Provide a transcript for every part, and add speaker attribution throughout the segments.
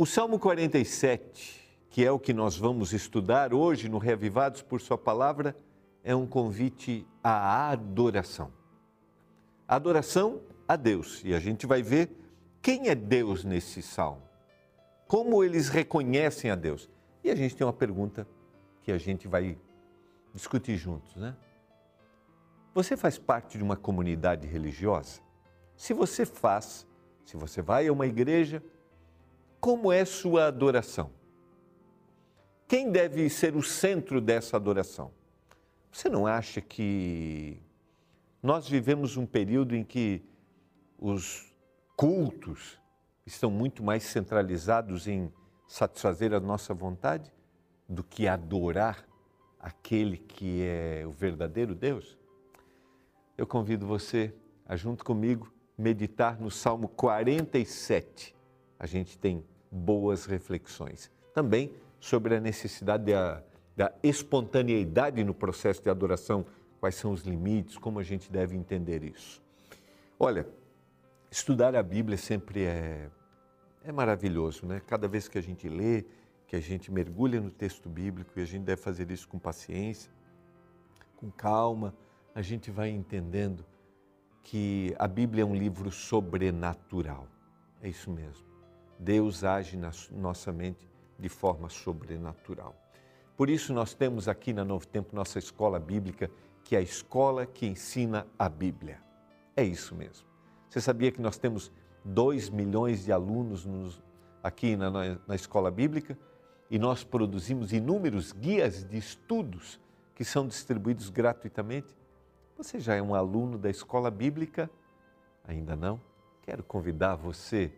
Speaker 1: O Salmo 47, que é o que nós vamos estudar hoje no Reavivados por Sua Palavra, é um convite à adoração. Adoração a Deus. E a gente vai ver quem é Deus nesse salmo. Como eles reconhecem a Deus. E a gente tem uma pergunta que a gente vai discutir juntos, né? Você faz parte de uma comunidade religiosa? Se você faz, se você vai a uma igreja, como é sua adoração? Quem deve ser o centro dessa adoração? Você não acha que nós vivemos um período em que os cultos estão muito mais centralizados em satisfazer a nossa vontade do que adorar aquele que é o verdadeiro Deus? Eu convido você a, junto comigo, meditar no Salmo 47. A gente tem boas reflexões. Também sobre a necessidade da, da espontaneidade no processo de adoração, quais são os limites, como a gente deve entender isso. Olha, estudar a Bíblia sempre é, é maravilhoso, né? Cada vez que a gente lê, que a gente mergulha no texto bíblico, e a gente deve fazer isso com paciência, com calma, a gente vai entendendo que a Bíblia é um livro sobrenatural. É isso mesmo. Deus age na nossa mente de forma sobrenatural. Por isso, nós temos aqui na Novo Tempo nossa escola bíblica, que é a escola que ensina a Bíblia. É isso mesmo. Você sabia que nós temos 2 milhões de alunos nos, aqui na, na, na escola bíblica e nós produzimos inúmeros guias de estudos que são distribuídos gratuitamente? Você já é um aluno da escola bíblica? Ainda não? Quero convidar você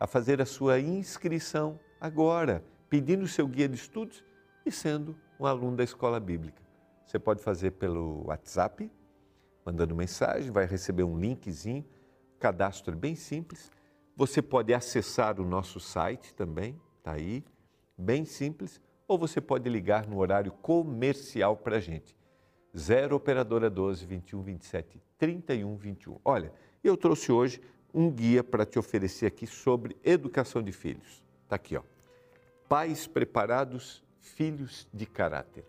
Speaker 1: a fazer a sua inscrição agora, pedindo o seu guia de estudos e sendo um aluno da escola bíblica. Você pode fazer pelo WhatsApp, mandando mensagem, vai receber um linkzinho, cadastro bem simples. Você pode acessar o nosso site também, está aí, bem simples, ou você pode ligar no horário comercial para a gente. 0 Operadora 12 21 27 31 21. Olha, eu trouxe hoje um guia para te oferecer aqui sobre educação de filhos. Está aqui, ó. Pais preparados, filhos de caráter.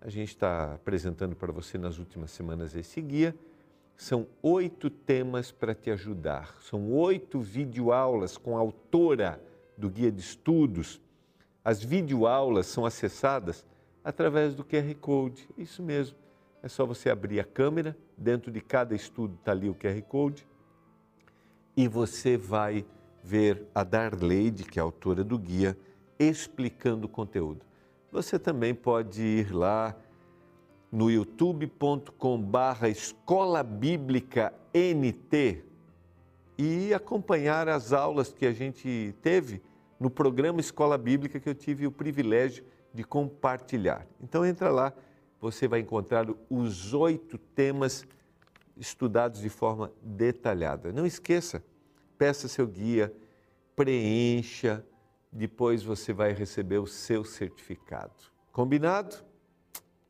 Speaker 1: A gente está apresentando para você nas últimas semanas esse guia. São oito temas para te ajudar. São oito videoaulas com a autora do guia de estudos. As videoaulas são acessadas através do QR Code. Isso mesmo. É só você abrir a câmera, dentro de cada estudo está ali o QR Code, e você vai ver a Darleide, que é autora do guia, explicando o conteúdo. Você também pode ir lá no youtube.com barra Escola Bíblica NT e acompanhar as aulas que a gente teve no programa Escola Bíblica que eu tive o privilégio de compartilhar. Então entra lá, você vai encontrar os oito temas estudados de forma detalhada. Não esqueça, peça seu guia, preencha, depois você vai receber o seu certificado. Combinado?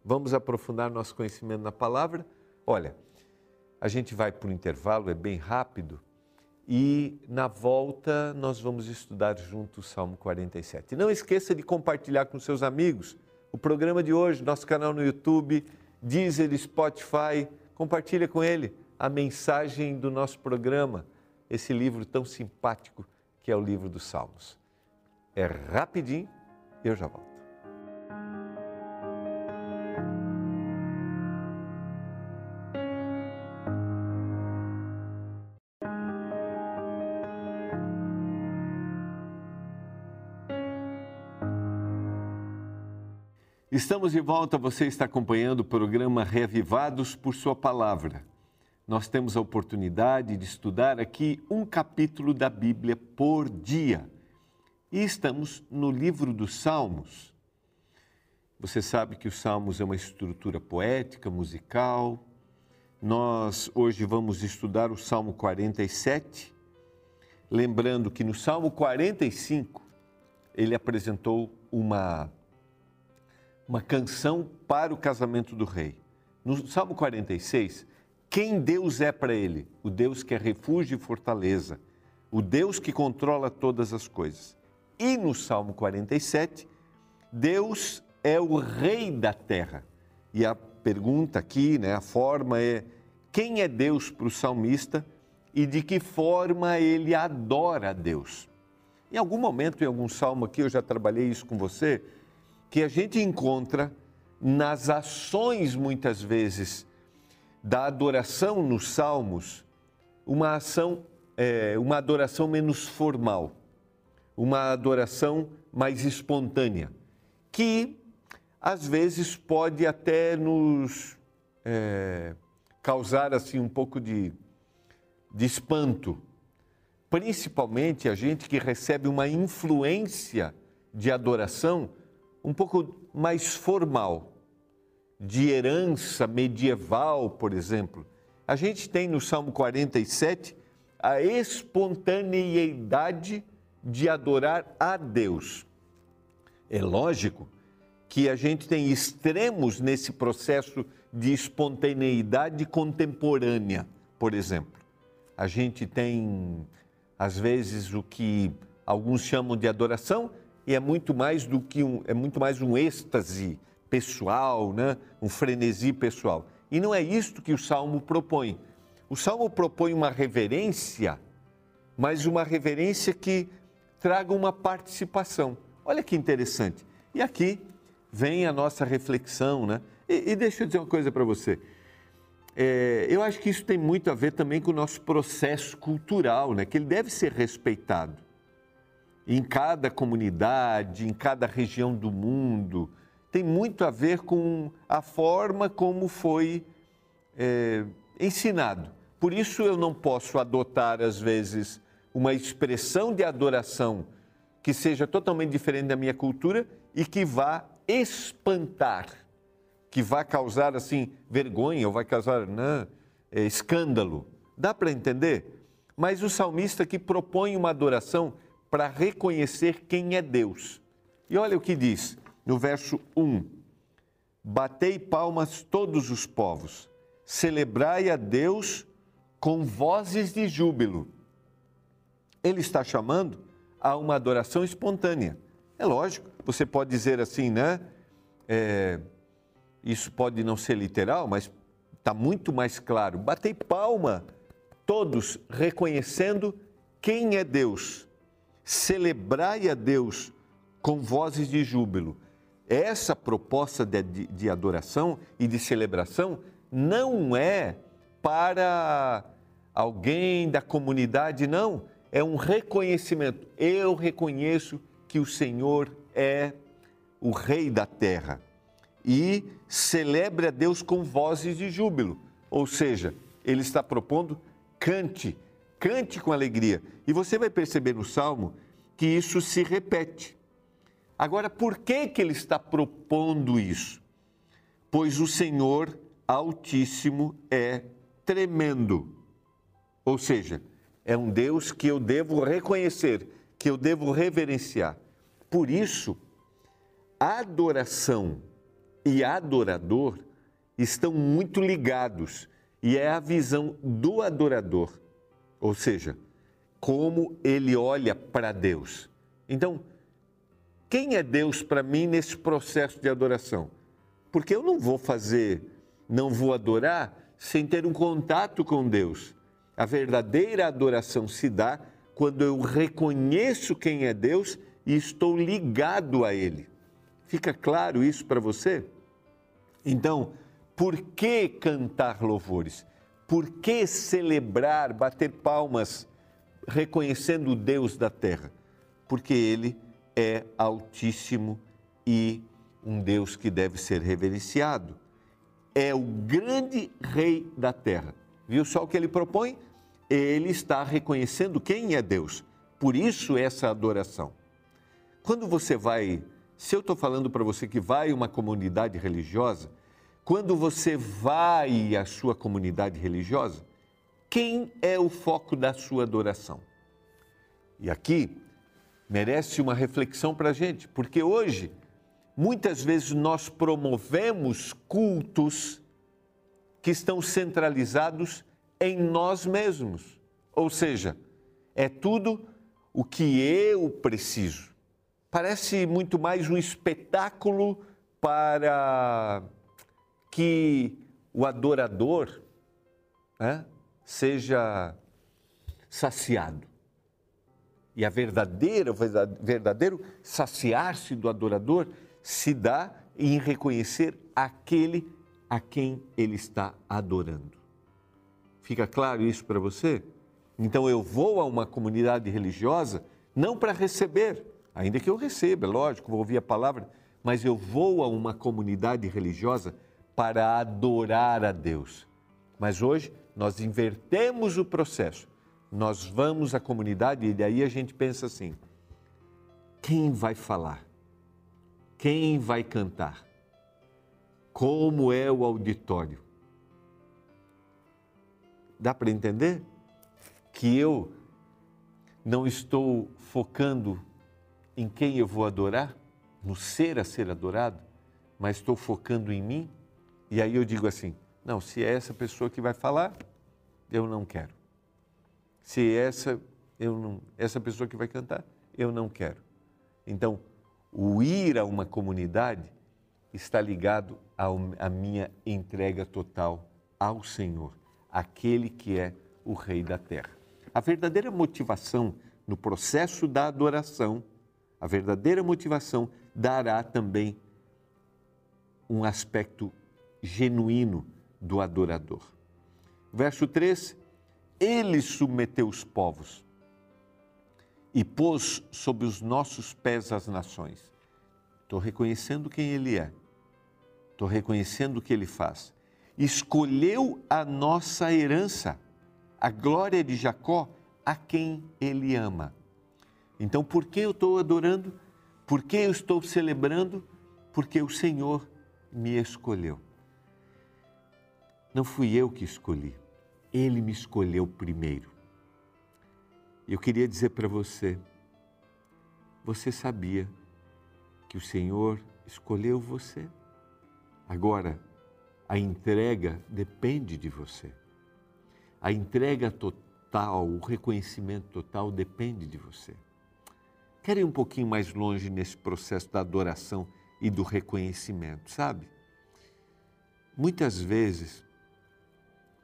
Speaker 1: Vamos aprofundar nosso conhecimento na palavra? Olha, a gente vai para o intervalo, é bem rápido e na volta nós vamos estudar junto o Salmo 47. Não esqueça de compartilhar com seus amigos o programa de hoje, nosso canal no YouTube, Deezer, Spotify. Compartilha com ele a mensagem do nosso programa, esse livro tão simpático que é o livro dos Salmos. É rapidinho, eu já volto. Estamos de volta, você está acompanhando o programa Reavivados por Sua Palavra. Nós temos a oportunidade de estudar aqui um capítulo da Bíblia por dia. E estamos no livro dos Salmos. Você sabe que os Salmos é uma estrutura poética, musical. Nós hoje vamos estudar o Salmo 47. Lembrando que no Salmo 45 ele apresentou uma uma canção para o casamento do rei. No Salmo 46, quem Deus é para ele? O Deus que é refúgio e fortaleza, o Deus que controla todas as coisas. E no Salmo 47, Deus é o rei da terra. E a pergunta aqui, né, a forma é: quem é Deus para o salmista e de que forma ele adora a Deus? Em algum momento, em algum salmo aqui, eu já trabalhei isso com você, que a gente encontra nas ações, muitas vezes, da adoração nos salmos, uma ação, é, uma adoração menos formal, uma adoração mais espontânea, que às vezes pode até nos é, causar assim um pouco de, de espanto, principalmente a gente que recebe uma influência de adoração um pouco mais formal, de herança medieval, por exemplo. A gente tem no Salmo 47 a espontaneidade de adorar a Deus. É lógico que a gente tem extremos nesse processo de espontaneidade contemporânea, por exemplo. A gente tem, às vezes, o que alguns chamam de adoração, e é muito mais do que um, é muito mais um êxtase pessoal, né? um frenesi pessoal. E não é isto que o Salmo propõe. O Salmo propõe uma reverência, mas uma reverência que traga uma participação. Olha que interessante. E aqui vem a nossa reflexão, né? E, e deixa eu dizer uma coisa para você. É, eu acho que isso tem muito a ver também com o nosso processo cultural, né? Que ele deve ser respeitado em cada comunidade, em cada região do mundo. Tem muito a ver com a forma como foi é, ensinado. Por isso eu não posso adotar, às vezes, uma expressão de adoração que seja totalmente diferente da minha cultura e que vá espantar, que vai causar assim vergonha ou vai causar né, é, escândalo. Dá para entender? Mas o salmista que propõe uma adoração para reconhecer quem é Deus. E olha o que diz no verso 1: Batei palmas todos os povos, celebrai a Deus com vozes de júbilo. Ele está chamando a uma adoração espontânea. É lógico, você pode dizer assim, né? É, isso pode não ser literal, mas está muito mais claro. Batei palma, todos reconhecendo quem é Deus. Celebrai a Deus com vozes de júbilo. Essa proposta de, de, de adoração e de celebração não é para alguém da comunidade, não. É um reconhecimento. Eu reconheço que o Senhor é o Rei da terra. E celebre a Deus com vozes de júbilo. Ou seja, ele está propondo cante, cante com alegria. E você vai perceber no Salmo que isso se repete. Agora, por que, que ele está propondo isso? Pois o Senhor Altíssimo é tremendo. Ou seja, é um Deus que eu devo reconhecer, que eu devo reverenciar. Por isso, adoração e adorador estão muito ligados e é a visão do adorador, ou seja, como ele olha para Deus. Então, quem é Deus para mim nesse processo de adoração? Porque eu não vou fazer, não vou adorar sem ter um contato com Deus. A verdadeira adoração se dá quando eu reconheço quem é Deus e estou ligado a Ele. Fica claro isso para você? Então, por que cantar louvores? Por que celebrar, bater palmas, reconhecendo o Deus da terra? Porque Ele é altíssimo e um Deus que deve ser reverenciado. É o grande Rei da terra. Viu só o que ele propõe? Ele está reconhecendo quem é Deus. Por isso, essa adoração. Quando você vai, se eu estou falando para você que vai uma comunidade religiosa, quando você vai à sua comunidade religiosa, quem é o foco da sua adoração? E aqui merece uma reflexão para a gente, porque hoje, muitas vezes nós promovemos cultos que estão centralizados em nós mesmos. Ou seja, é tudo o que eu preciso parece muito mais um espetáculo para que o adorador né, seja saciado. E a verdadeira, o verdadeiro saciar-se do adorador se dá em reconhecer aquele a quem ele está adorando. Fica claro isso para você? Então eu vou a uma comunidade religiosa não para receber, ainda que eu receba, é lógico, vou ouvir a palavra, mas eu vou a uma comunidade religiosa para adorar a Deus. Mas hoje nós invertemos o processo. Nós vamos à comunidade e daí a gente pensa assim: quem vai falar? Quem vai cantar? Como é o auditório? Dá para entender que eu não estou focando em quem eu vou adorar, no ser a ser adorado, mas estou focando em mim? E aí eu digo assim: não, se é essa pessoa que vai falar, eu não quero. Se é essa eu não, essa pessoa que vai cantar, eu não quero. Então, o ir a uma comunidade está ligado à minha entrega total ao Senhor, aquele que é o Rei da Terra. A verdadeira motivação no processo da adoração, a verdadeira motivação dará também um aspecto genuíno do adorador. Verso 3: Ele submeteu os povos e pôs sob os nossos pés as nações. Estou reconhecendo quem Ele é, estou reconhecendo o que Ele faz. Escolheu a nossa herança, a glória de Jacó, a quem Ele ama. Então, por que eu estou adorando? Por que eu estou celebrando? Porque o Senhor me escolheu. Não fui eu que escolhi, Ele me escolheu primeiro. Eu queria dizer para você, você sabia que o Senhor escolheu você? Agora, a entrega depende de você. A entrega total, o reconhecimento total depende de você. Quero ir um pouquinho mais longe nesse processo da adoração e do reconhecimento, sabe? Muitas vezes,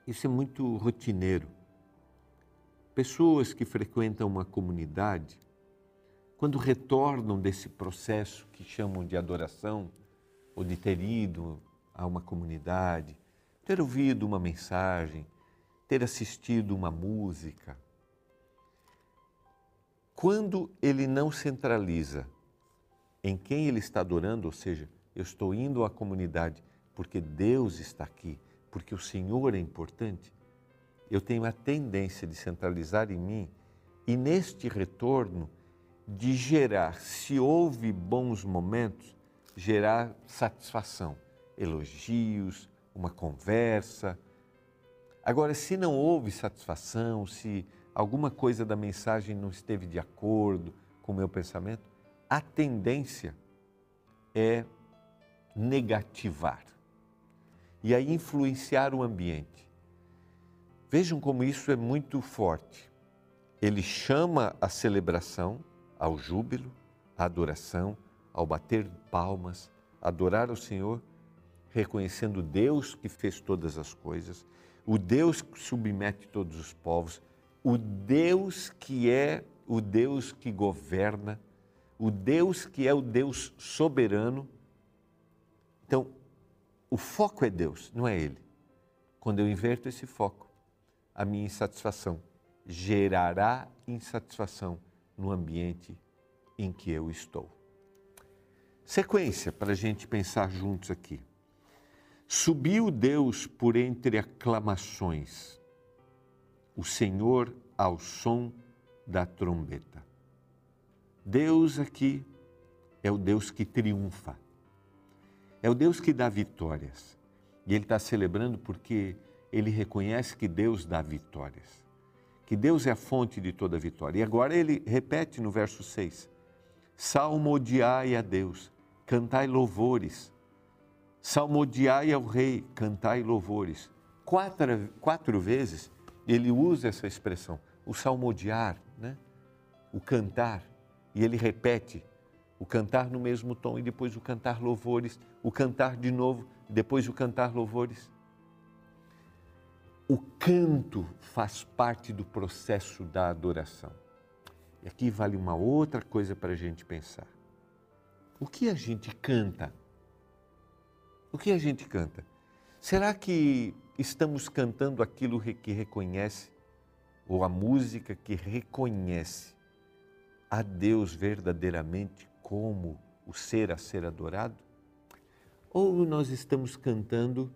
Speaker 1: isso é muito rotineiro. Pessoas que frequentam uma comunidade, quando retornam desse processo que chamam de adoração, ou de ter ido a uma comunidade, ter ouvido uma mensagem, ter assistido uma música, quando ele não centraliza em quem ele está adorando, ou seja, eu estou indo à comunidade porque Deus está aqui, porque o Senhor é importante, eu tenho a tendência de centralizar em mim e neste retorno de gerar, se houve bons momentos, gerar satisfação, elogios, uma conversa. Agora, se não houve satisfação, se alguma coisa da mensagem não esteve de acordo com o meu pensamento, a tendência é negativar e aí influenciar o ambiente. Vejam como isso é muito forte. Ele chama a celebração, ao júbilo, à adoração, ao bater palmas, adorar ao Senhor, reconhecendo Deus que fez todas as coisas, o Deus que submete todos os povos, o Deus que é o Deus que governa, o Deus que é o Deus soberano. Então, o foco é Deus, não é Ele. Quando eu inverto esse foco, a minha insatisfação gerará insatisfação no ambiente em que eu estou. Sequência para a gente pensar juntos aqui. Subiu Deus por entre aclamações, o Senhor ao som da trombeta. Deus aqui é o Deus que triunfa, é o Deus que dá vitórias. E Ele está celebrando porque ele reconhece que Deus dá vitórias, que Deus é a fonte de toda vitória. E agora ele repete no verso 6: Salmodiai a Deus, cantai louvores. Salmodiai ao Rei, cantai louvores. Quatro, quatro vezes ele usa essa expressão, o salmodiar, né? o cantar, e ele repete o cantar no mesmo tom e depois o cantar louvores, o cantar de novo, depois o cantar louvores. O canto faz parte do processo da adoração. E aqui vale uma outra coisa para a gente pensar. O que a gente canta? O que a gente canta? Será que estamos cantando aquilo que reconhece, ou a música que reconhece a Deus verdadeiramente como o ser a ser adorado? Ou nós estamos cantando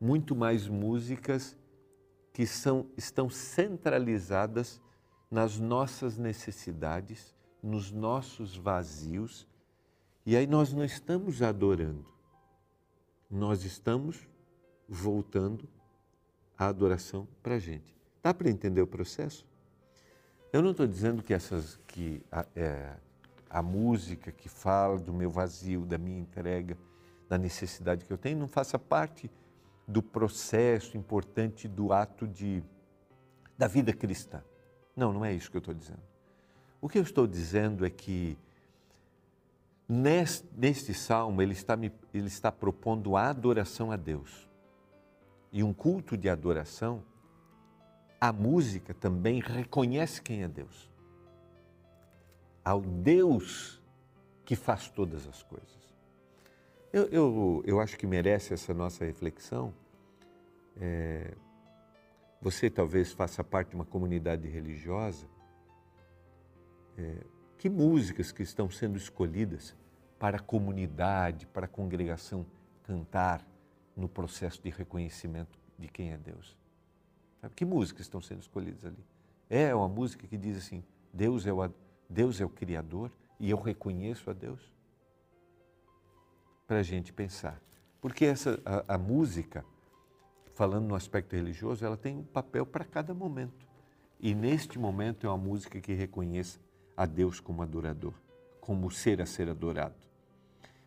Speaker 1: muito mais músicas que são, estão centralizadas nas nossas necessidades, nos nossos vazios, e aí nós não estamos adorando, nós estamos voltando a adoração para a gente. Dá para entender o processo? Eu não estou dizendo que essas que é, a música que fala do meu vazio, da minha entrega, da necessidade que eu tenho, não faça parte do processo importante do ato de da vida cristã. Não, não é isso que eu estou dizendo. O que eu estou dizendo é que neste, neste salmo ele está, me, ele está propondo a adoração a Deus. E um culto de adoração, a música também reconhece quem é Deus. Ao Deus que faz todas as coisas. Eu, eu, eu acho que merece essa nossa reflexão. É, você talvez faça parte de uma comunidade religiosa. É, que músicas que estão sendo escolhidas para a comunidade, para a congregação cantar no processo de reconhecimento de quem é Deus? Sabe, que músicas estão sendo escolhidas ali? É uma música que diz assim: Deus é o, Deus é o Criador e eu reconheço a Deus? para a gente pensar. Porque essa, a, a, música, falando no aspecto religioso, ela tem um papel para cada momento. E neste momento é uma música que reconheça a Deus como adorador, como ser a ser adorado.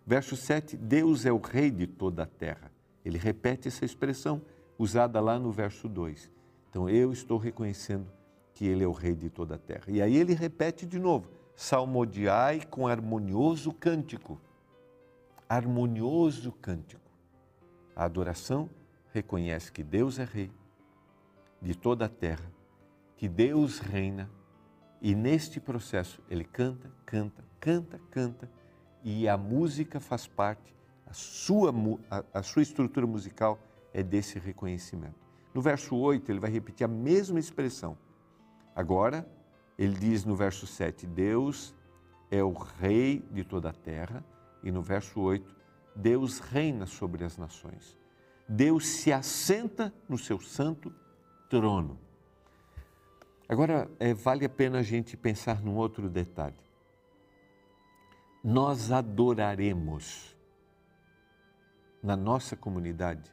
Speaker 1: Verso 7, Deus é o rei de toda a terra. Ele repete essa expressão usada lá no verso 2. Então eu estou reconhecendo que ele é o rei de toda a terra. E aí ele repete de novo: salmodiai com harmonioso cântico harmonioso cântico. A adoração reconhece que Deus é Rei de toda a terra, que Deus reina e neste processo ele canta, canta, canta, canta e a música faz parte, a sua, a, a sua estrutura musical é desse reconhecimento. No verso 8 ele vai repetir a mesma expressão. Agora ele diz no verso 7: Deus é o Rei de toda a terra e no verso 8, Deus reina sobre as nações. Deus se assenta no seu santo trono. Agora, é, vale a pena a gente pensar num outro detalhe. Nós adoraremos na nossa comunidade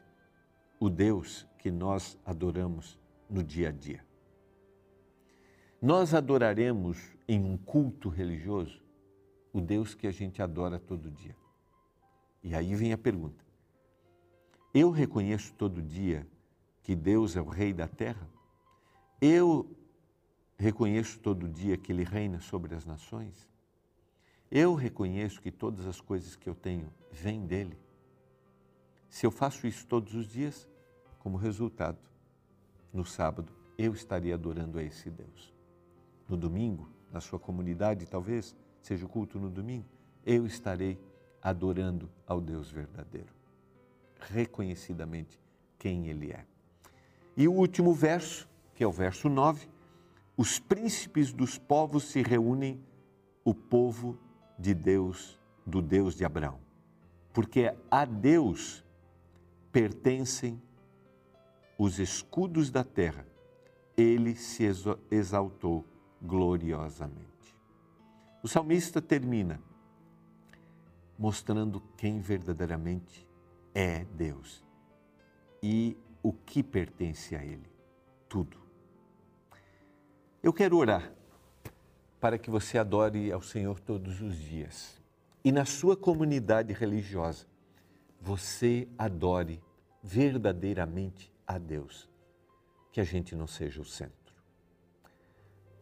Speaker 1: o Deus que nós adoramos no dia a dia. Nós adoraremos em um culto religioso o Deus que a gente adora todo dia. E aí vem a pergunta: eu reconheço todo dia que Deus é o Rei da terra? Eu reconheço todo dia que Ele reina sobre as nações? Eu reconheço que todas as coisas que eu tenho vêm dele? Se eu faço isso todos os dias, como resultado, no sábado, eu estaria adorando a esse Deus. No domingo, na sua comunidade, talvez, seja o culto no domingo, eu estarei adorando ao Deus verdadeiro, reconhecidamente quem Ele é. E o último verso, que é o verso 9: os príncipes dos povos se reúnem, o povo de Deus, do Deus de Abraão, porque a Deus pertencem os escudos da terra, ele se exaltou gloriosamente. O salmista termina mostrando quem verdadeiramente é Deus e o que pertence a Ele. Tudo. Eu quero orar para que você adore ao Senhor todos os dias e na sua comunidade religiosa você adore verdadeiramente a Deus, que a gente não seja o centro.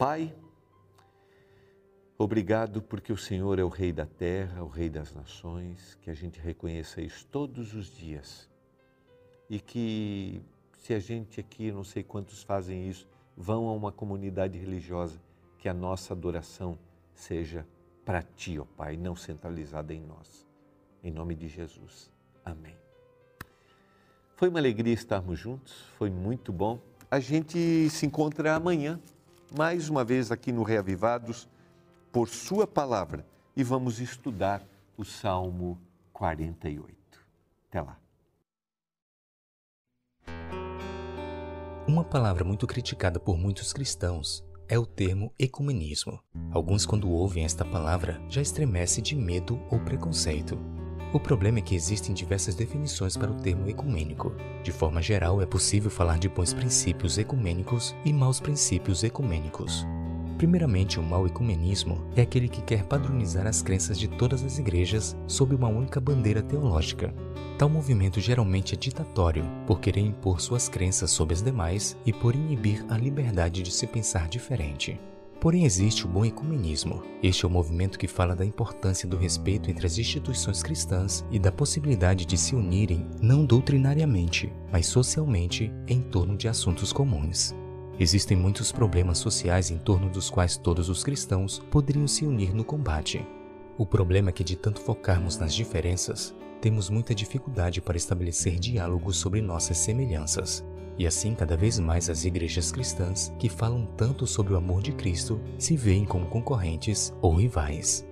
Speaker 1: Pai, Obrigado porque o Senhor é o Rei da terra, o Rei das nações, que a gente reconheça isso todos os dias. E que se a gente aqui, não sei quantos fazem isso, vão a uma comunidade religiosa, que a nossa adoração seja para Ti, ó Pai, não centralizada em nós. Em nome de Jesus. Amém. Foi uma alegria estarmos juntos, foi muito bom. A gente se encontra amanhã, mais uma vez aqui no Reavivados, por Sua palavra, e vamos estudar o Salmo 48. Até lá.
Speaker 2: Uma palavra muito criticada por muitos cristãos é o termo ecumenismo. Alguns, quando ouvem esta palavra, já estremecem de medo ou preconceito. O problema é que existem diversas definições para o termo ecumênico. De forma geral, é possível falar de bons princípios ecumênicos e maus princípios ecumênicos. Primeiramente, o mau ecumenismo é aquele que quer padronizar as crenças de todas as igrejas sob uma única bandeira teológica. Tal movimento geralmente é ditatório, por querer impor suas crenças sobre as demais e por inibir a liberdade de se pensar diferente. Porém, existe o bom ecumenismo. Este é o movimento que fala da importância do respeito entre as instituições cristãs e da possibilidade de se unirem, não doutrinariamente, mas socialmente, em torno de assuntos comuns. Existem muitos problemas sociais em torno dos quais todos os cristãos poderiam se unir no combate. O problema é que, de tanto focarmos nas diferenças, temos muita dificuldade para estabelecer diálogos sobre nossas semelhanças. E assim, cada vez mais as igrejas cristãs que falam tanto sobre o amor de Cristo se veem como concorrentes ou rivais.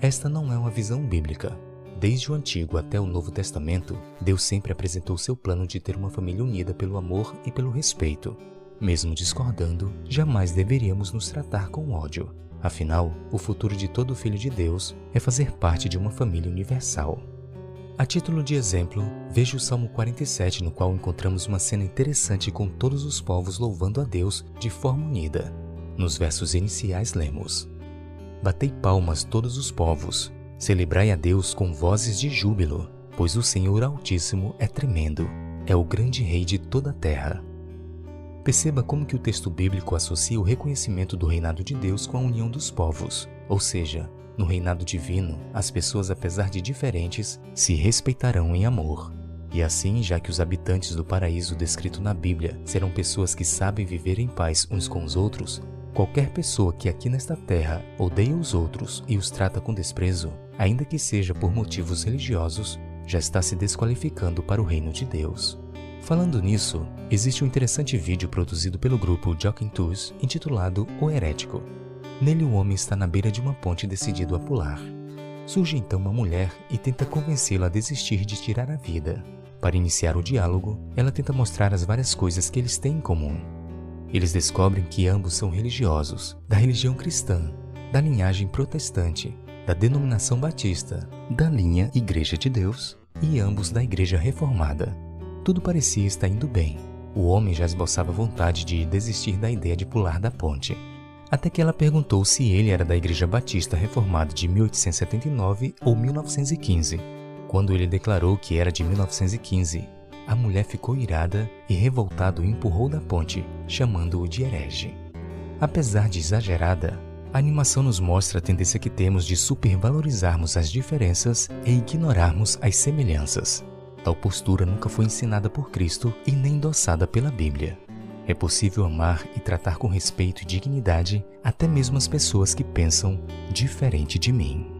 Speaker 2: Esta não é uma visão bíblica. Desde o Antigo até o Novo Testamento, Deus sempre apresentou seu plano de ter uma família unida pelo amor e pelo respeito, mesmo discordando, jamais deveríamos nos tratar com ódio. Afinal, o futuro de todo filho de Deus é fazer parte de uma família universal. A título de exemplo, veja o Salmo 47, no qual encontramos uma cena interessante com todos os povos louvando a Deus de forma unida. Nos versos iniciais lemos: Batei palmas todos os povos, celebrai a Deus com vozes de júbilo, pois o Senhor Altíssimo é tremendo, é o grande Rei de toda a terra. Perceba como que o texto bíblico associa o reconhecimento do reinado de Deus com a união dos povos, ou seja, no reinado divino, as pessoas, apesar de diferentes, se respeitarão em amor. E assim, já que os habitantes do paraíso descrito na Bíblia serão pessoas que sabem viver em paz uns com os outros, qualquer pessoa que aqui nesta terra odeia os outros e os trata com desprezo, ainda que seja por motivos religiosos, já está se desqualificando para o reino de Deus. Falando nisso, existe um interessante vídeo produzido pelo grupo Joking Tours intitulado O Herético. Nele, o homem está na beira de uma ponte decidido a pular. Surge então uma mulher e tenta convencê-lo a desistir de tirar a vida. Para iniciar o diálogo, ela tenta mostrar as várias coisas que eles têm em comum. Eles descobrem que ambos são religiosos, da religião cristã, da linhagem protestante, da denominação batista, da linha Igreja de Deus e ambos da Igreja Reformada. Tudo parecia estar indo bem. O homem já esboçava vontade de desistir da ideia de pular da ponte. Até que ela perguntou se ele era da Igreja Batista Reformada de 1879 ou 1915. Quando ele declarou que era de 1915, a mulher ficou irada e revoltado o empurrou da ponte, chamando-o de herege. Apesar de exagerada, a animação nos mostra a tendência que temos de supervalorizarmos as diferenças e ignorarmos as semelhanças. Tal postura nunca foi ensinada por Cristo e nem endossada pela Bíblia. É possível amar e tratar com respeito e dignidade até mesmo as pessoas que pensam diferente de mim.